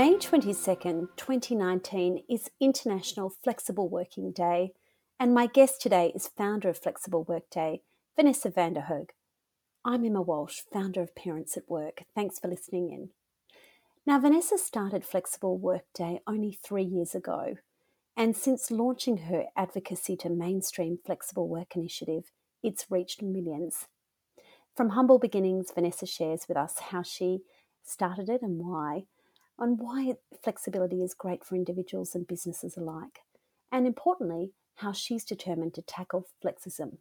May 22nd, 2019 is International Flexible Working Day, and my guest today is founder of Flexible Workday, Vanessa Vanderhoek. I'm Emma Walsh, founder of Parents at Work. Thanks for listening in. Now, Vanessa started Flexible Workday only three years ago, and since launching her advocacy to mainstream flexible work initiative, it's reached millions. From humble beginnings, Vanessa shares with us how she started it and why on why flexibility is great for individuals and businesses alike, and importantly, how she's determined to tackle flexism.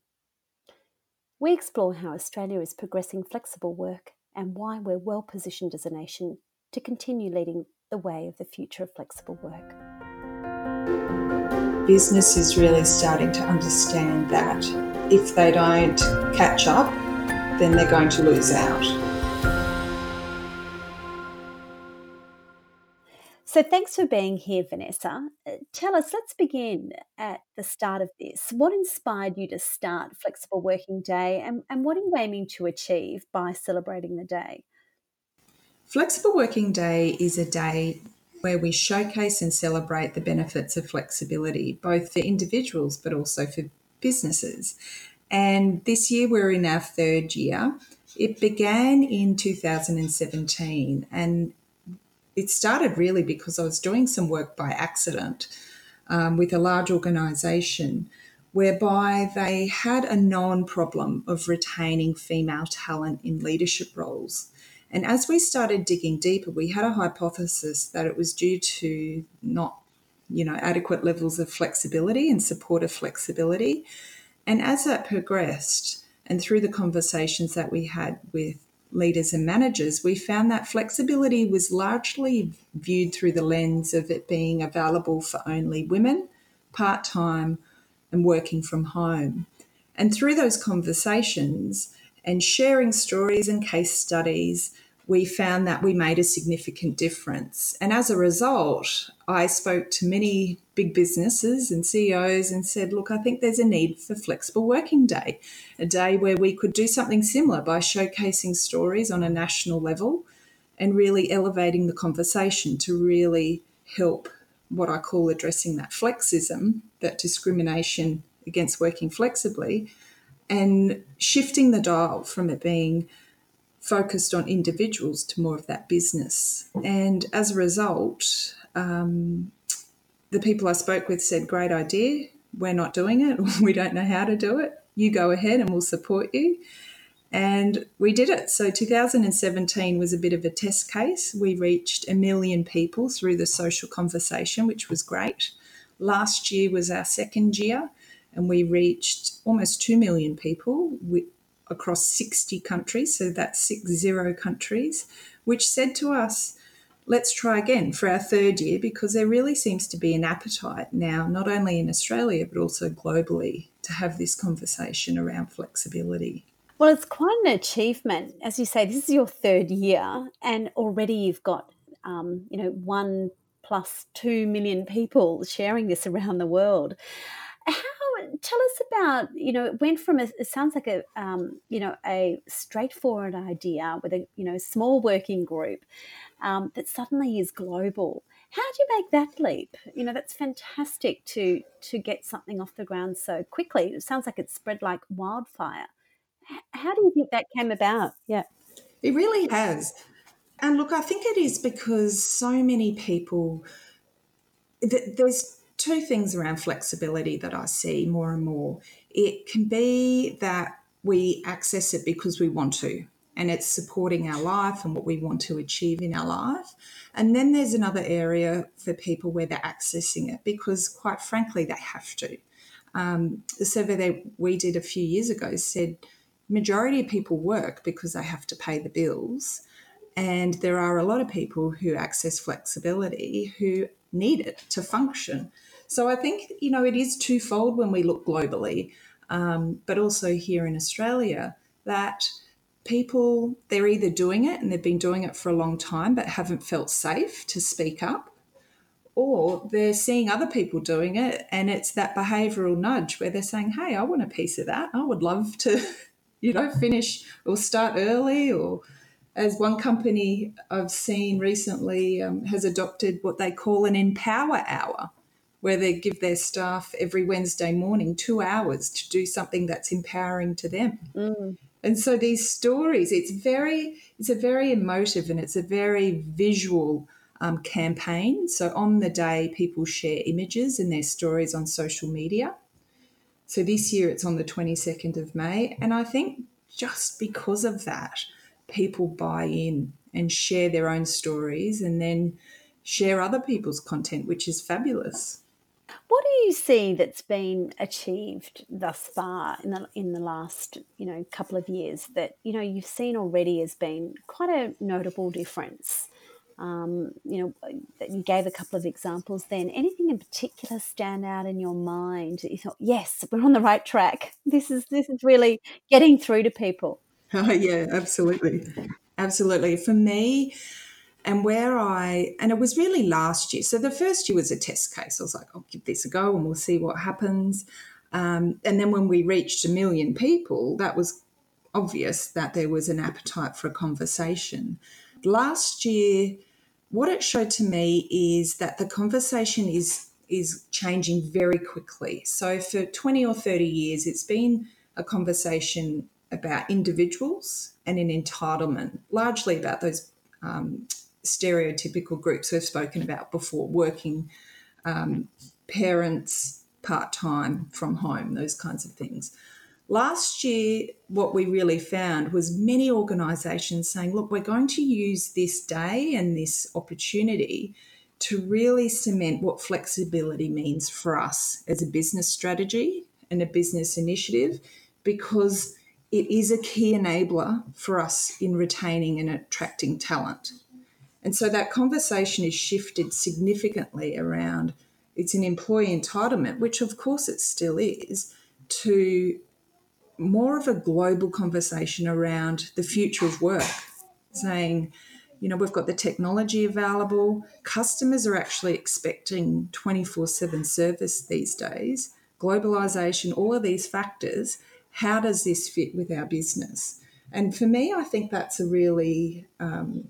We explore how Australia is progressing flexible work and why we're well positioned as a nation to continue leading the way of the future of flexible work. Business is really starting to understand that if they don't catch up, then they're going to lose out. So, thanks for being here, Vanessa. Uh, tell us, let's begin at the start of this. What inspired you to start Flexible Working Day and, and what are you aiming to achieve by celebrating the day? Flexible Working Day is a day where we showcase and celebrate the benefits of flexibility, both for individuals but also for businesses. And this year we're in our third year. It began in 2017 and it started really because I was doing some work by accident um, with a large organisation whereby they had a known problem of retaining female talent in leadership roles. And as we started digging deeper, we had a hypothesis that it was due to not, you know, adequate levels of flexibility and supportive flexibility. And as that progressed, and through the conversations that we had with leaders and managers, we found that flexibility was largely viewed through the lens of it being available for only women, part time, and working from home. And through those conversations and sharing stories and case studies, we found that we made a significant difference. And as a result, I spoke to many big businesses and CEOs and said, look, I think there's a need for flexible working day, a day where we could do something similar by showcasing stories on a national level and really elevating the conversation to really help what I call addressing that flexism, that discrimination against working flexibly, and shifting the dial from it being focused on individuals to more of that business. And as a result, um, the people I spoke with said, Great idea. We're not doing it. We don't know how to do it. You go ahead and we'll support you. And we did it. So 2017 was a bit of a test case. We reached a million people through the social conversation, which was great. Last year was our second year, and we reached almost 2 million people across 60 countries, so that's six zero countries, which said to us, let's try again for our third year because there really seems to be an appetite now, not only in Australia, but also globally, to have this conversation around flexibility. Well, it's quite an achievement. As you say, this is your third year, and already you've got, um, you know, one plus two million people sharing this around the world. How tell us about you know it went from a, it sounds like a um, you know a straightforward idea with a you know small working group um, that suddenly is global. How do you make that leap? You know that's fantastic to to get something off the ground so quickly. It sounds like it spread like wildfire. How do you think that came about? Yeah. It really has. And look i think it is because so many people there's two things around flexibility that I see more and more. It can be that we access it because we want to, and it's supporting our life and what we want to achieve in our life. And then there's another area for people where they're accessing it because, quite frankly, they have to. Um, the survey that we did a few years ago said majority of people work because they have to pay the bills. And there are a lot of people who access flexibility who need it to function. So I think, you know, it is twofold when we look globally, um, but also here in Australia, that people, they're either doing it and they've been doing it for a long time but haven't felt safe to speak up, or they're seeing other people doing it and it's that behavioral nudge where they're saying, hey, I want a piece of that. I would love to, you know, finish or start early or as one company I've seen recently um, has adopted what they call an empower hour, where they give their staff every Wednesday morning two hours to do something that's empowering to them. Mm. And so these stories, it's very, it's a very emotive and it's a very visual um, campaign. So on the day, people share images and their stories on social media. So this year it's on the 22nd of May. And I think just because of that, people buy in and share their own stories and then share other people's content, which is fabulous. What do you see that's been achieved thus far in the in the last you know couple of years that you know you've seen already has been quite a notable difference? Um, you know, you gave a couple of examples. Then, anything in particular stand out in your mind that you thought, yes, we're on the right track. This is this is really getting through to people. Oh, yeah, absolutely. Absolutely. For me, and where I, and it was really last year. So the first year was a test case. I was like, I'll give this a go and we'll see what happens. Um, and then when we reached a million people, that was obvious that there was an appetite for a conversation. Last year, what it showed to me is that the conversation is is changing very quickly. So for 20 or 30 years, it's been a conversation about individuals and an entitlement, largely about those um, stereotypical groups we've spoken about before working um, parents, part time from home, those kinds of things. Last year, what we really found was many organisations saying, look, we're going to use this day and this opportunity to really cement what flexibility means for us as a business strategy and a business initiative because it is a key enabler for us in retaining and attracting talent. And so that conversation is shifted significantly around it's an employee entitlement, which of course it still is, to more of a global conversation around the future of work, saying, you know, we've got the technology available. Customers are actually expecting 24 7 service these days. Globalization, all of these factors how does this fit with our business? And for me, I think that's a really, um,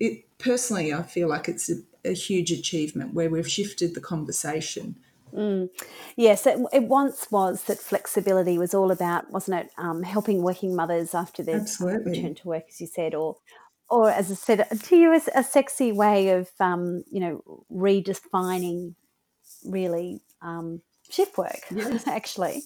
it personally, I feel like it's a, a, huge achievement where we've shifted the conversation. Mm. Yes, it, it, once was that flexibility was all about, wasn't it, um, helping working mothers after their return to work, as you said, or or as I said to you, as a sexy way of um, you know redefining really um, shift work yes. actually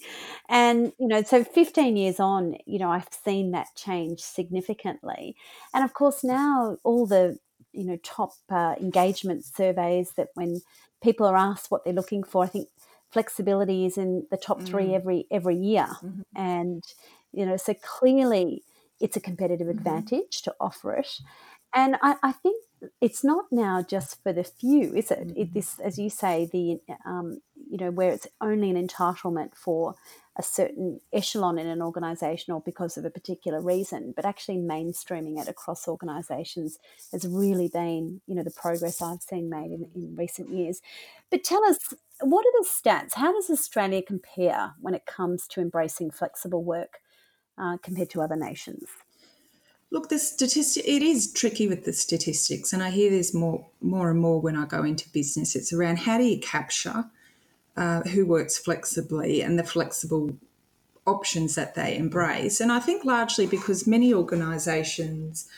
and you know so 15 years on you know i've seen that change significantly and of course now all the you know top uh, engagement surveys that when people are asked what they're looking for i think flexibility is in the top mm. three every every year mm-hmm. and you know so clearly it's a competitive mm-hmm. advantage to offer it and I, I, think it's not now just for the few, is it? it mm-hmm. this, as you say, the um, you know where it's only an entitlement for a certain echelon in an organisation or because of a particular reason, but actually mainstreaming it across organisations has really been, you know, the progress I've seen made in, in recent years. But tell us, what are the stats? How does Australia compare when it comes to embracing flexible work uh, compared to other nations? Look, the statistic it is tricky with the statistics, and I hear this more more and more when I go into business. It's around how do you capture uh, who works flexibly and the flexible options that they embrace. And I think largely because many organisations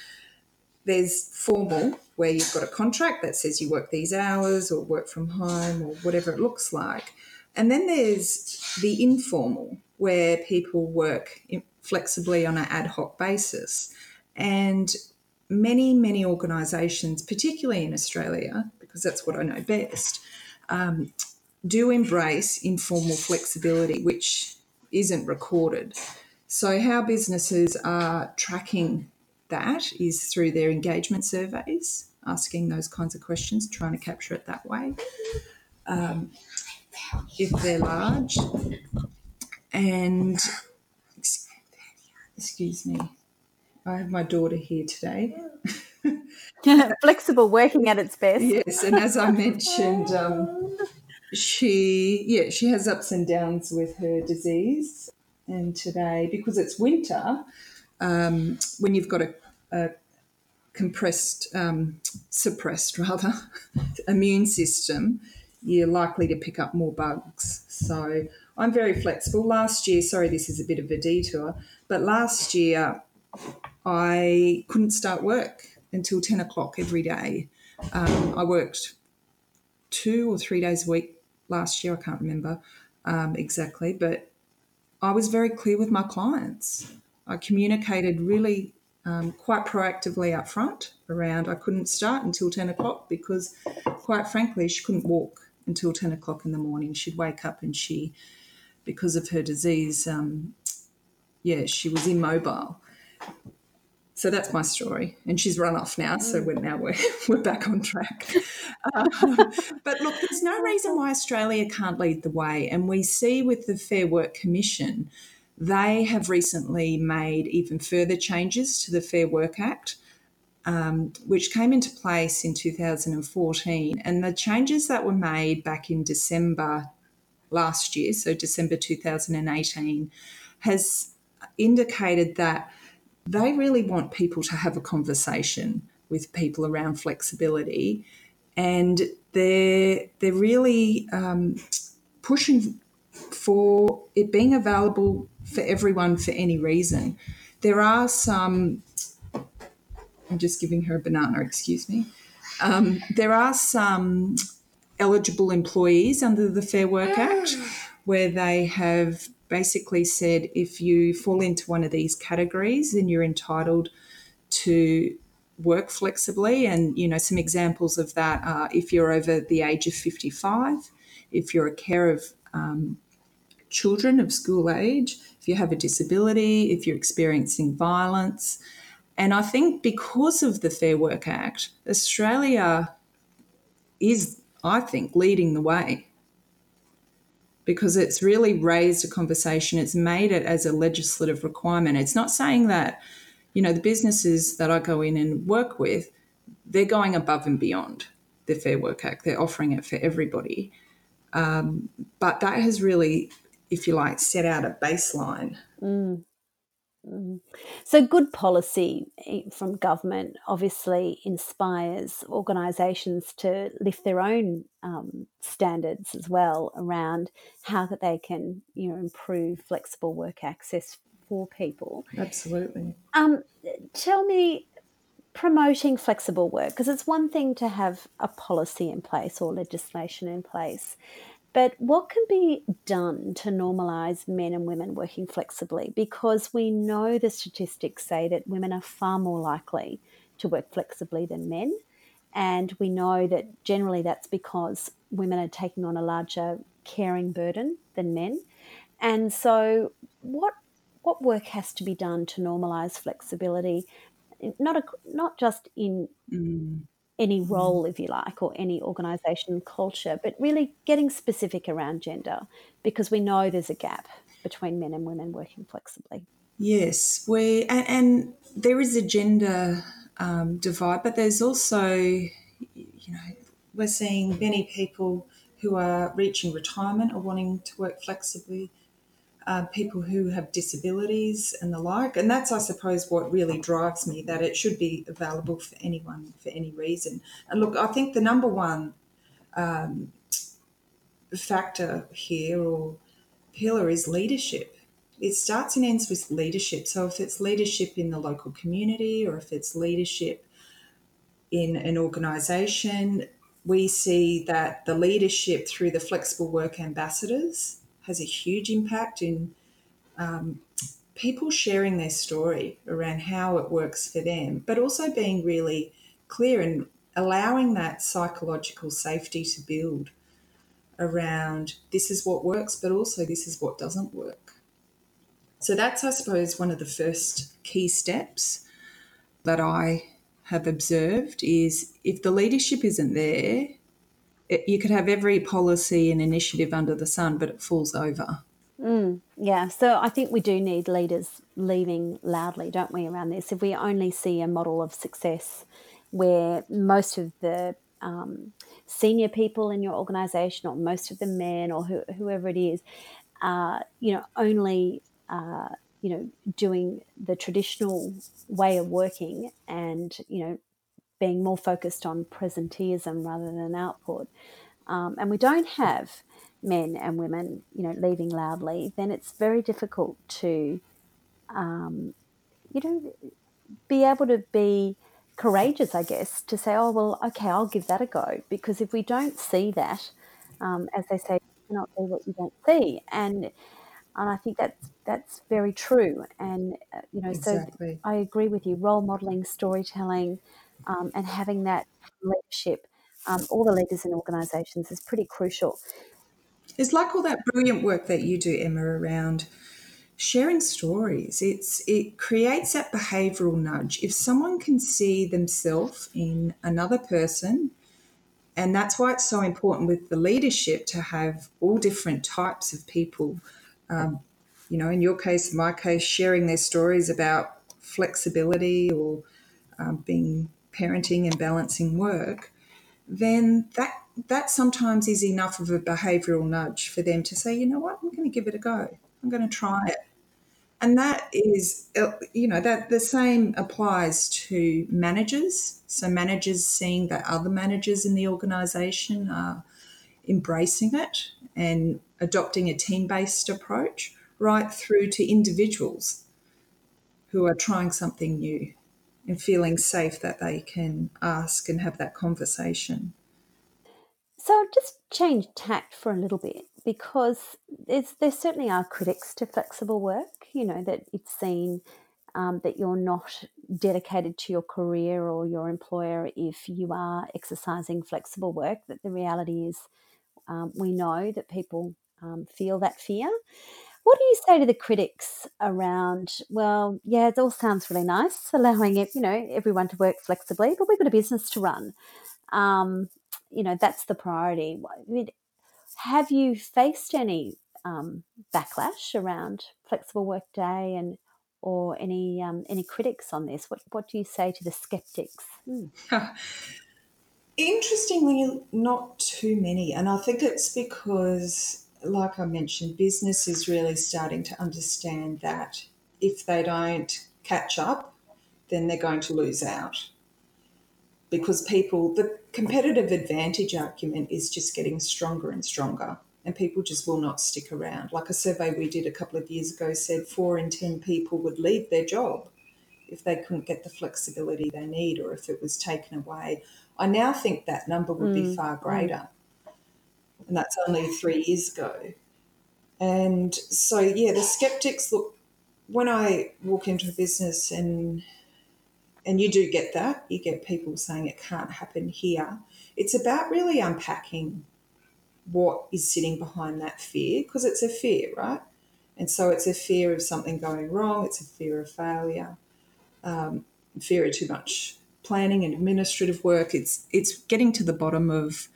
there's formal where you've got a contract that says you work these hours or work from home or whatever it looks like. And then there's the informal where people work flexibly on an ad hoc basis. And many, many organisations, particularly in Australia, because that's what I know best, um, do embrace informal flexibility, which isn't recorded. So, how businesses are tracking that is through their engagement surveys, asking those kinds of questions, trying to capture it that way. Um, if they're large, and excuse me, I have my daughter here today. Flexible working at its best. Yes, and as I mentioned, um, she yeah she has ups and downs with her disease, and today because it's winter, um, when you've got a, a, compressed, um, suppressed rather, immune system, you're likely to pick up more bugs. So I'm very flexible. Last year, sorry, this is a bit of a detour, but last year I couldn't start work until 10 o'clock every day. Um, I worked two or three days a week last year, I can't remember um, exactly, but I was very clear with my clients. I communicated really um, quite proactively up front around I couldn't start until 10 o'clock because, quite frankly, she couldn't walk until 10 o'clock in the morning. She'd wake up and she, because of her disease, um, yeah, she was immobile. So that's my story, and she's run off now. So we're now we're, we're back on track. Um, but look, there's no reason why Australia can't lead the way, and we see with the Fair Work Commission, they have recently made even further changes to the Fair Work Act. Um, which came into place in 2014. And the changes that were made back in December last year, so December 2018, has indicated that they really want people to have a conversation with people around flexibility, and they're they're really um, pushing for it being available for everyone for any reason. There are some. I'm just giving her a banana. Excuse me. Um, there are some eligible employees under the Fair Work Act where they have basically said if you fall into one of these categories, then you're entitled to work flexibly. And, you know, some examples of that are if you're over the age of 55, if you're a care of um, children of school age, if you have a disability, if you're experiencing violence. And I think because of the Fair Work Act, Australia is, I think, leading the way because it's really raised a conversation. It's made it as a legislative requirement. It's not saying that, you know, the businesses that I go in and work with, they're going above and beyond the Fair Work Act. They're offering it for everybody. Um, but that has really, if you like, set out a baseline. Mm. Mm. So, good policy eh, from government obviously inspires organisations to lift their own um, standards as well around how that they can, you know, improve flexible work access for people. Absolutely. Um, tell me, promoting flexible work because it's one thing to have a policy in place or legislation in place but what can be done to normalise men and women working flexibly? Because we know the statistics say that women are far more likely to work flexibly than men. And we know that generally that's because women are taking on a larger caring burden than men. And so, what what work has to be done to normalise flexibility, not a, not just in mm any mm-hmm. role, if you like, or any organisation culture, but really getting specific around gender because we know there's a gap between men and women working flexibly. Yes, we and, and there is a gender um, divide, but there's also, you know, we're seeing many people who are reaching retirement or wanting to work flexibly uh, people who have disabilities and the like. And that's, I suppose, what really drives me that it should be available for anyone for any reason. And look, I think the number one um, factor here or pillar is leadership. It starts and ends with leadership. So if it's leadership in the local community or if it's leadership in an organisation, we see that the leadership through the flexible work ambassadors has a huge impact in um, people sharing their story around how it works for them, but also being really clear and allowing that psychological safety to build around this is what works, but also this is what doesn't work. So that's, I suppose, one of the first key steps that I have observed is if the leadership isn't there, it, you could have every policy and initiative under the sun, but it falls over. Mm, yeah, so I think we do need leaders leaving loudly, don't we, around this? If we only see a model of success where most of the um, senior people in your organisation, or most of the men, or who, whoever it is, uh, you know, only uh, you know doing the traditional way of working and you know being more focused on presenteeism rather than output, um, and we don't have men and women, you know, leaving loudly, then it's very difficult to, um, you know, be able to be courageous, I guess, to say, oh, well, okay, I'll give that a go. Because if we don't see that, um, as they say, you cannot see what you don't see. And and I think that's that's very true. And uh, you know, exactly. so I agree with you. Role modeling, storytelling, um, and having that leadership, um, all the leaders in organisations is pretty crucial. It's like all that brilliant work that you do, Emma, around sharing stories. It's it creates that behavioural nudge. If someone can see themselves in another person, and that's why it's so important with the leadership to have all different types of people um, you know, in your case, in my case, sharing their stories about flexibility or um, being parenting and balancing work, then that that sometimes is enough of a behavioural nudge for them to say, you know what, I'm going to give it a go. I'm going to try it. And that is, uh, you know, that the same applies to managers. So managers seeing that other managers in the organisation are embracing it and adopting a team based approach, right through to individuals who are trying something new and feeling safe that they can ask and have that conversation. So just change tact for a little bit because there certainly are critics to flexible work, you know, that it's seen um, that you're not dedicated to your career or your employer if you are exercising flexible work, that the reality is um, we know that people um, feel that fear. What do you say to the critics around? Well, yeah, it all sounds really nice, allowing it, you know, everyone to work flexibly, but we've got a business to run. Um, you know, that's the priority. have you faced any um, backlash around flexible work day and or any um, any critics on this? What what do you say to the skeptics? Hmm. Interestingly, not too many. And I think it's because, like I mentioned, business is really starting to understand that if they don't catch up, then they're going to lose out. Because people, the competitive advantage argument is just getting stronger and stronger, and people just will not stick around. Like a survey we did a couple of years ago said four in 10 people would leave their job if they couldn't get the flexibility they need or if it was taken away. I now think that number would mm. be far mm. And that's only three years ago. And so, yeah, the skeptics look, when I walk into a business and and you do get that, you get people saying it can't happen here. It's about really unpacking what is sitting behind that fear because it's a fear, right? And so it's a fear of something going wrong, it's a fear of failure, um, fear of too much planning and administrative work. It's it's getting to the bottom of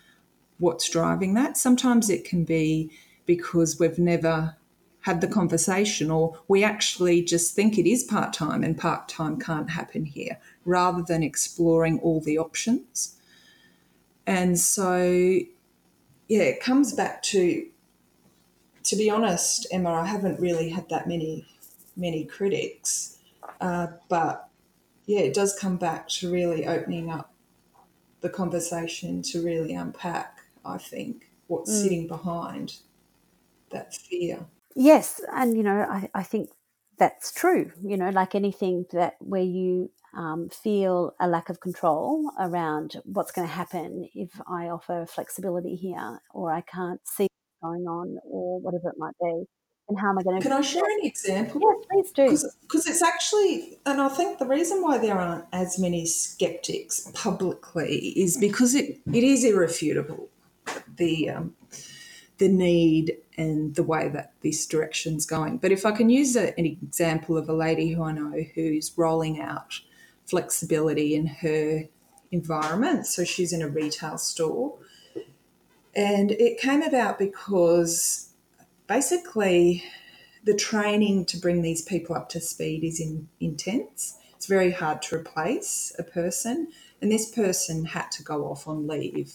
what's driving that. Sometimes it can be because we've never had the conversation or we actually just think it is part-time and part-time can't happen here rather than exploring all the options. And so yeah, it comes back to to be honest, Emma, I haven't really had that many many critics, uh, but yeah, it does come back to really opening up the conversation to really unpack, I think, what's mm. sitting behind that fear. Yes, and you know, I, I think that's true. You know, like anything that where you um, feel a lack of control around what's going to happen if I offer flexibility here, or I can't see what's going on, or whatever it might be and how am I going to? Can I share an example? Please do. Because it's actually, and I think the reason why there aren't as many skeptics publicly is because it, it is irrefutable the um, the need and the way that this direction's going. But if I can use a, an example of a lady who I know who's rolling out flexibility in her environment, so she's in a retail store. And it came about because basically the training to bring these people up to speed is in, intense. It's very hard to replace a person, and this person had to go off on leave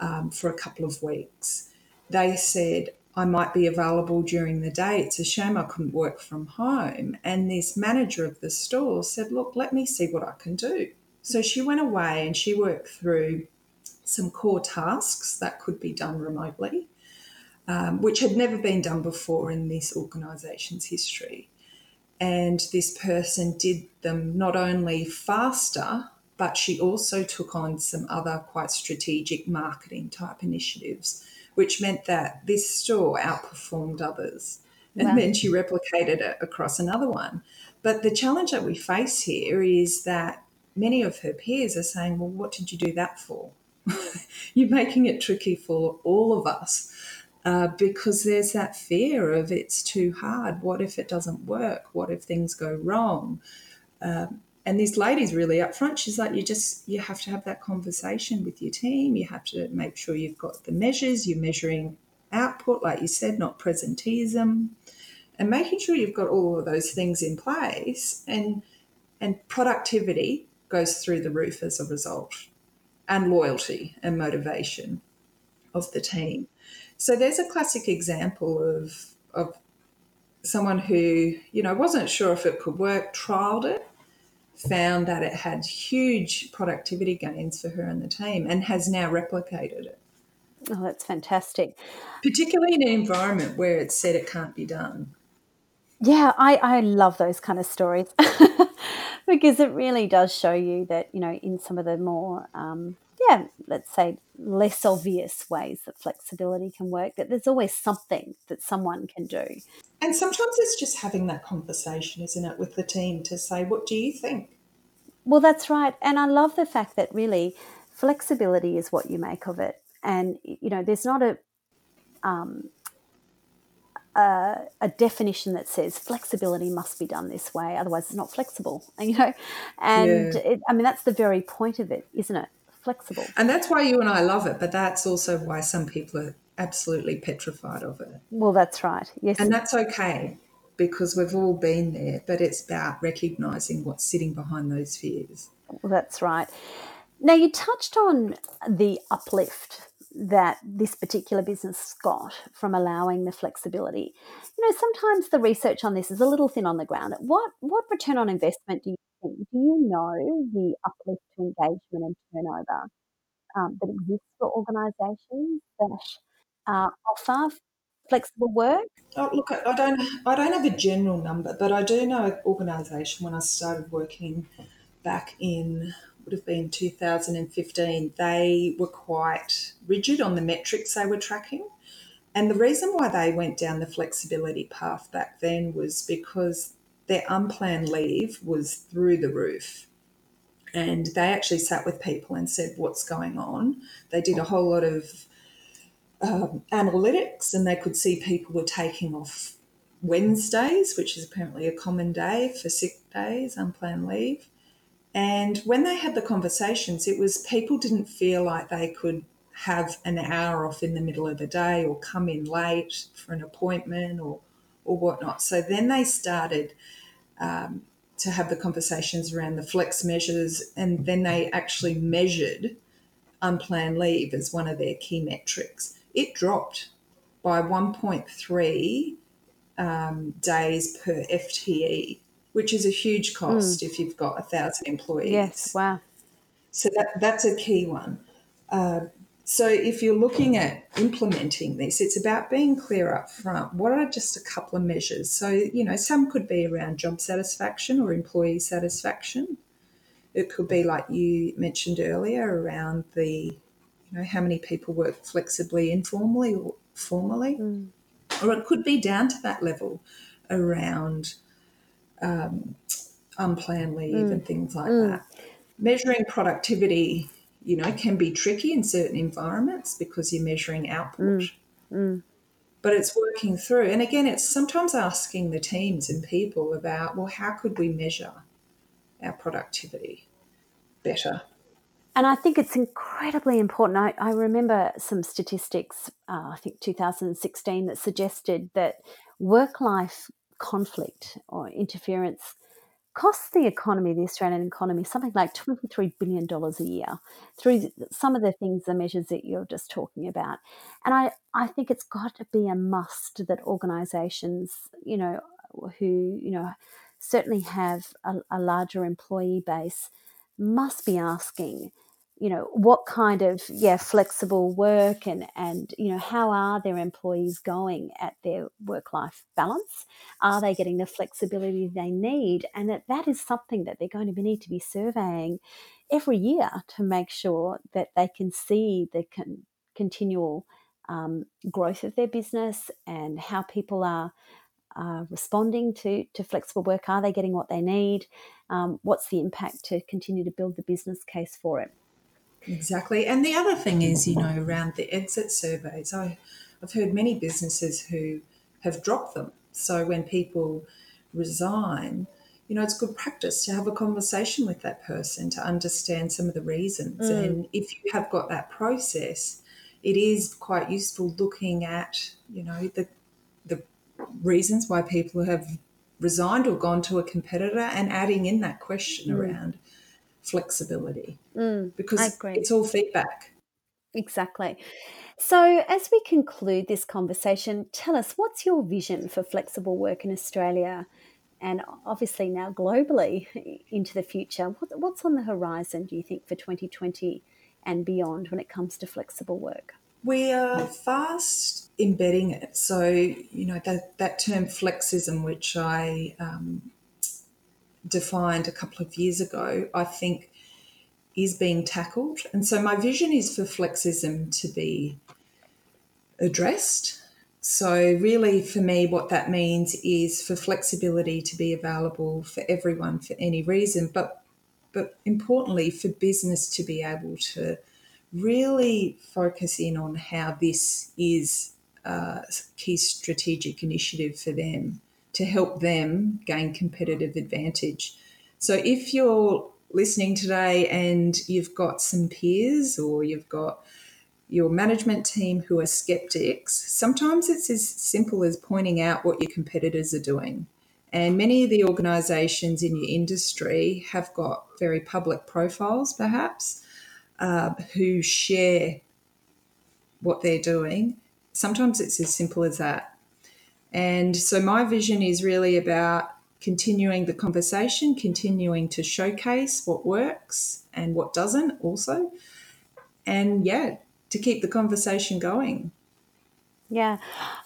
um, for a couple of weeks. They said, I might be available during the day. It's a shame I couldn't work from home. And this manager of the store said, Look, let me see what I can do. So she went away and she worked through some core tasks that could be done remotely, um, which had never been done before in this organisation's history. And this person did them not only faster, but she also took on some other quite strategic marketing type initiatives, which meant that this store outperformed others. And wow. then she replicated it across another one. But the challenge that we face here is that many of her peers are saying, Well, what did you do that for? You're making it tricky for all of us uh, because there's that fear of it's too hard. What if it doesn't work? What if things go wrong? Um, and this lady's really upfront. She's like, you just you have to have that conversation with your team. You have to make sure you've got the measures. You're measuring output, like you said, not presenteeism, and making sure you've got all of those things in place. And and productivity goes through the roof as a result, and loyalty and motivation of the team. So there's a classic example of of someone who you know wasn't sure if it could work, trialed it, found that it had huge productivity gains for her and the team, and has now replicated it. Oh, that's fantastic. Particularly in an environment where it's said it can't be done. Yeah, I, I love those kind of stories because it really does show you that, you know, in some of the more um, yeah, let's say less obvious ways that flexibility can work, that there's always something that someone can do. And sometimes it's just having that conversation, isn't it, with the team to say, what do you think? Well, that's right. And I love the fact that really flexibility is what you make of it. And, you know, there's not a, um, a, a, definition that says flexibility must be done this way, otherwise it's not flexible. You know, and yeah. it, I mean that's the very point of it, isn't it? Flexible. And that's why you and I love it, but that's also why some people are absolutely petrified of it. Well, that's right. Yes. And that's okay because we've all been there, but it's about recognizing what's sitting behind those fears. Well, that's right. Now, you touched on the uplift that this particular business got from allowing the flexibility. You know, sometimes the research on this is a little thin on the ground. What what return on investment do you think? Do you know the uplift to engagement and turnover um, that exists for organisations that uh, offer flexible work? Oh, look, I don't I don't have a general number, but I do know an organisation when I started working back in would have been 2015, they were quite rigid on the metrics they were tracking. And the reason why they went down the flexibility path back then was because their unplanned leave was through the roof. And they actually sat with people and said, What's going on? They did a whole lot of um, analytics and they could see people were taking off Wednesdays, which is apparently a common day for sick days, unplanned leave. And when they had the conversations, it was people didn't feel like they could have an hour off in the middle of the day or come in late for an appointment or, or whatnot. So then they started um, to have the conversations around the flex measures, and then they actually measured unplanned leave as one of their key metrics. It dropped by 1.3 um, days per FTE which is a huge cost mm. if you've got a thousand employees. Yes, wow. So that that's a key one. Uh, so if you're looking at implementing this, it's about being clear up front. What are just a couple of measures? So you know, some could be around job satisfaction or employee satisfaction. It could be like you mentioned earlier around the, you know, how many people work flexibly, informally or formally, mm. or it could be down to that level around um, unplanned leave mm. and things like mm. that. Measuring productivity, you know, can be tricky in certain environments because you're measuring output. Mm. mm. But it's working through. And again, it's sometimes asking the teams and people about, well, how could we measure our productivity better? And I think it's incredibly important. I, I remember some statistics, uh, I think 2016, that suggested that work life conflict or interference costs the economy, the Australian economy, something like $23 billion a year through some of the things, the measures that you're just talking about. And I, I think it's got to be a must that organisations, you know, who, you know, certainly have a, a larger employee base must be asking, you know, what kind of yeah flexible work and and you know how are their employees going at their work life balance? Are they getting the flexibility they need? And that that is something that they're going to need to be surveying every year to make sure that they can see the con- continual um, growth of their business and how people are uh, responding to, to flexible work? Are they getting what they need? Um, what's the impact to continue to build the business case for it? Exactly. And the other thing is, you know, around the exit surveys, I, I've heard many businesses who have dropped them. So when people resign, you know, it's good practice to have a conversation with that person to understand some of the reasons. Mm. And if you have got that process, it is quite useful looking at, you know, the the reasons why people have resigned or gone to a competitor and adding in that question mm. around flexibility mm, because it's all feedback. Exactly. So, as we conclude this conversation, tell us what's your vision for flexible work in Australia and obviously now globally into the future? what's on the horizon, do you think, for 2020 and beyond when it comes to flexible work? We are fast embedding it. So, you know, that, that term flexism, which I um, defined a couple of years ago, I think is being tackled. And so my vision is for flexism to be addressed. So, really, for me, what that means is for flexibility to be available for everyone for any reason, but but importantly, for business to be able to really focus in on how this is a key strategic initiative for them to help them gain competitive advantage. So if you're listening today and you've got some peers or you've got your management team who are skeptics, sometimes it's as simple as pointing out what your competitors are doing. And many of the organisations in your industry have got very public profiles, perhaps, uh, who share what they're doing. Sometimes it's as simple as that. And so my vision is really about continuing the conversation, continuing to showcase what works and what doesn't, also. And yeah, to keep the conversation going. Yeah.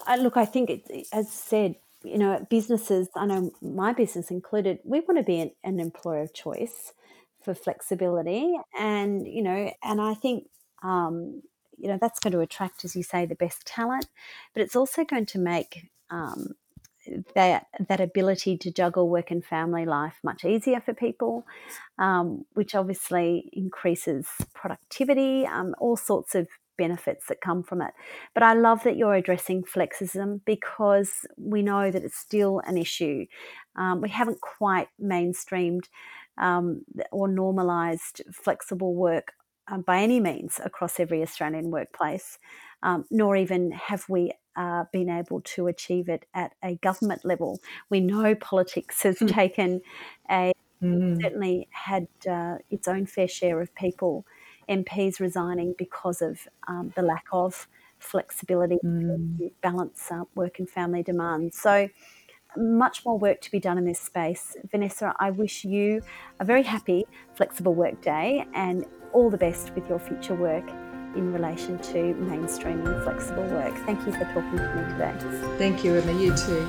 Uh, look, I think, it, as said, you know, businesses, I know my business included, we want to be an, an employer of choice for flexibility. And, you know, and I think, um, you know, that's going to attract, as you say, the best talent, but it's also going to make um, that that ability to juggle work and family life much easier for people, um, which obviously increases productivity, um, all sorts of benefits that come from it. But I love that you're addressing flexism because we know that it's still an issue. Um, we haven't quite mainstreamed um, or normalised flexible work uh, by any means across every Australian workplace, um, nor even have we uh, been able to achieve it at a government level. We know politics has mm. taken a mm. certainly had uh, its own fair share of people, MPs resigning because of um, the lack of flexibility mm. to balance uh, work and family demands. So much more work to be done in this space. Vanessa, I wish you a very happy, flexible work day and all the best with your future work in relation to mainstreaming flexible work. Thank you for talking to me today. Thank you, Emma. You too.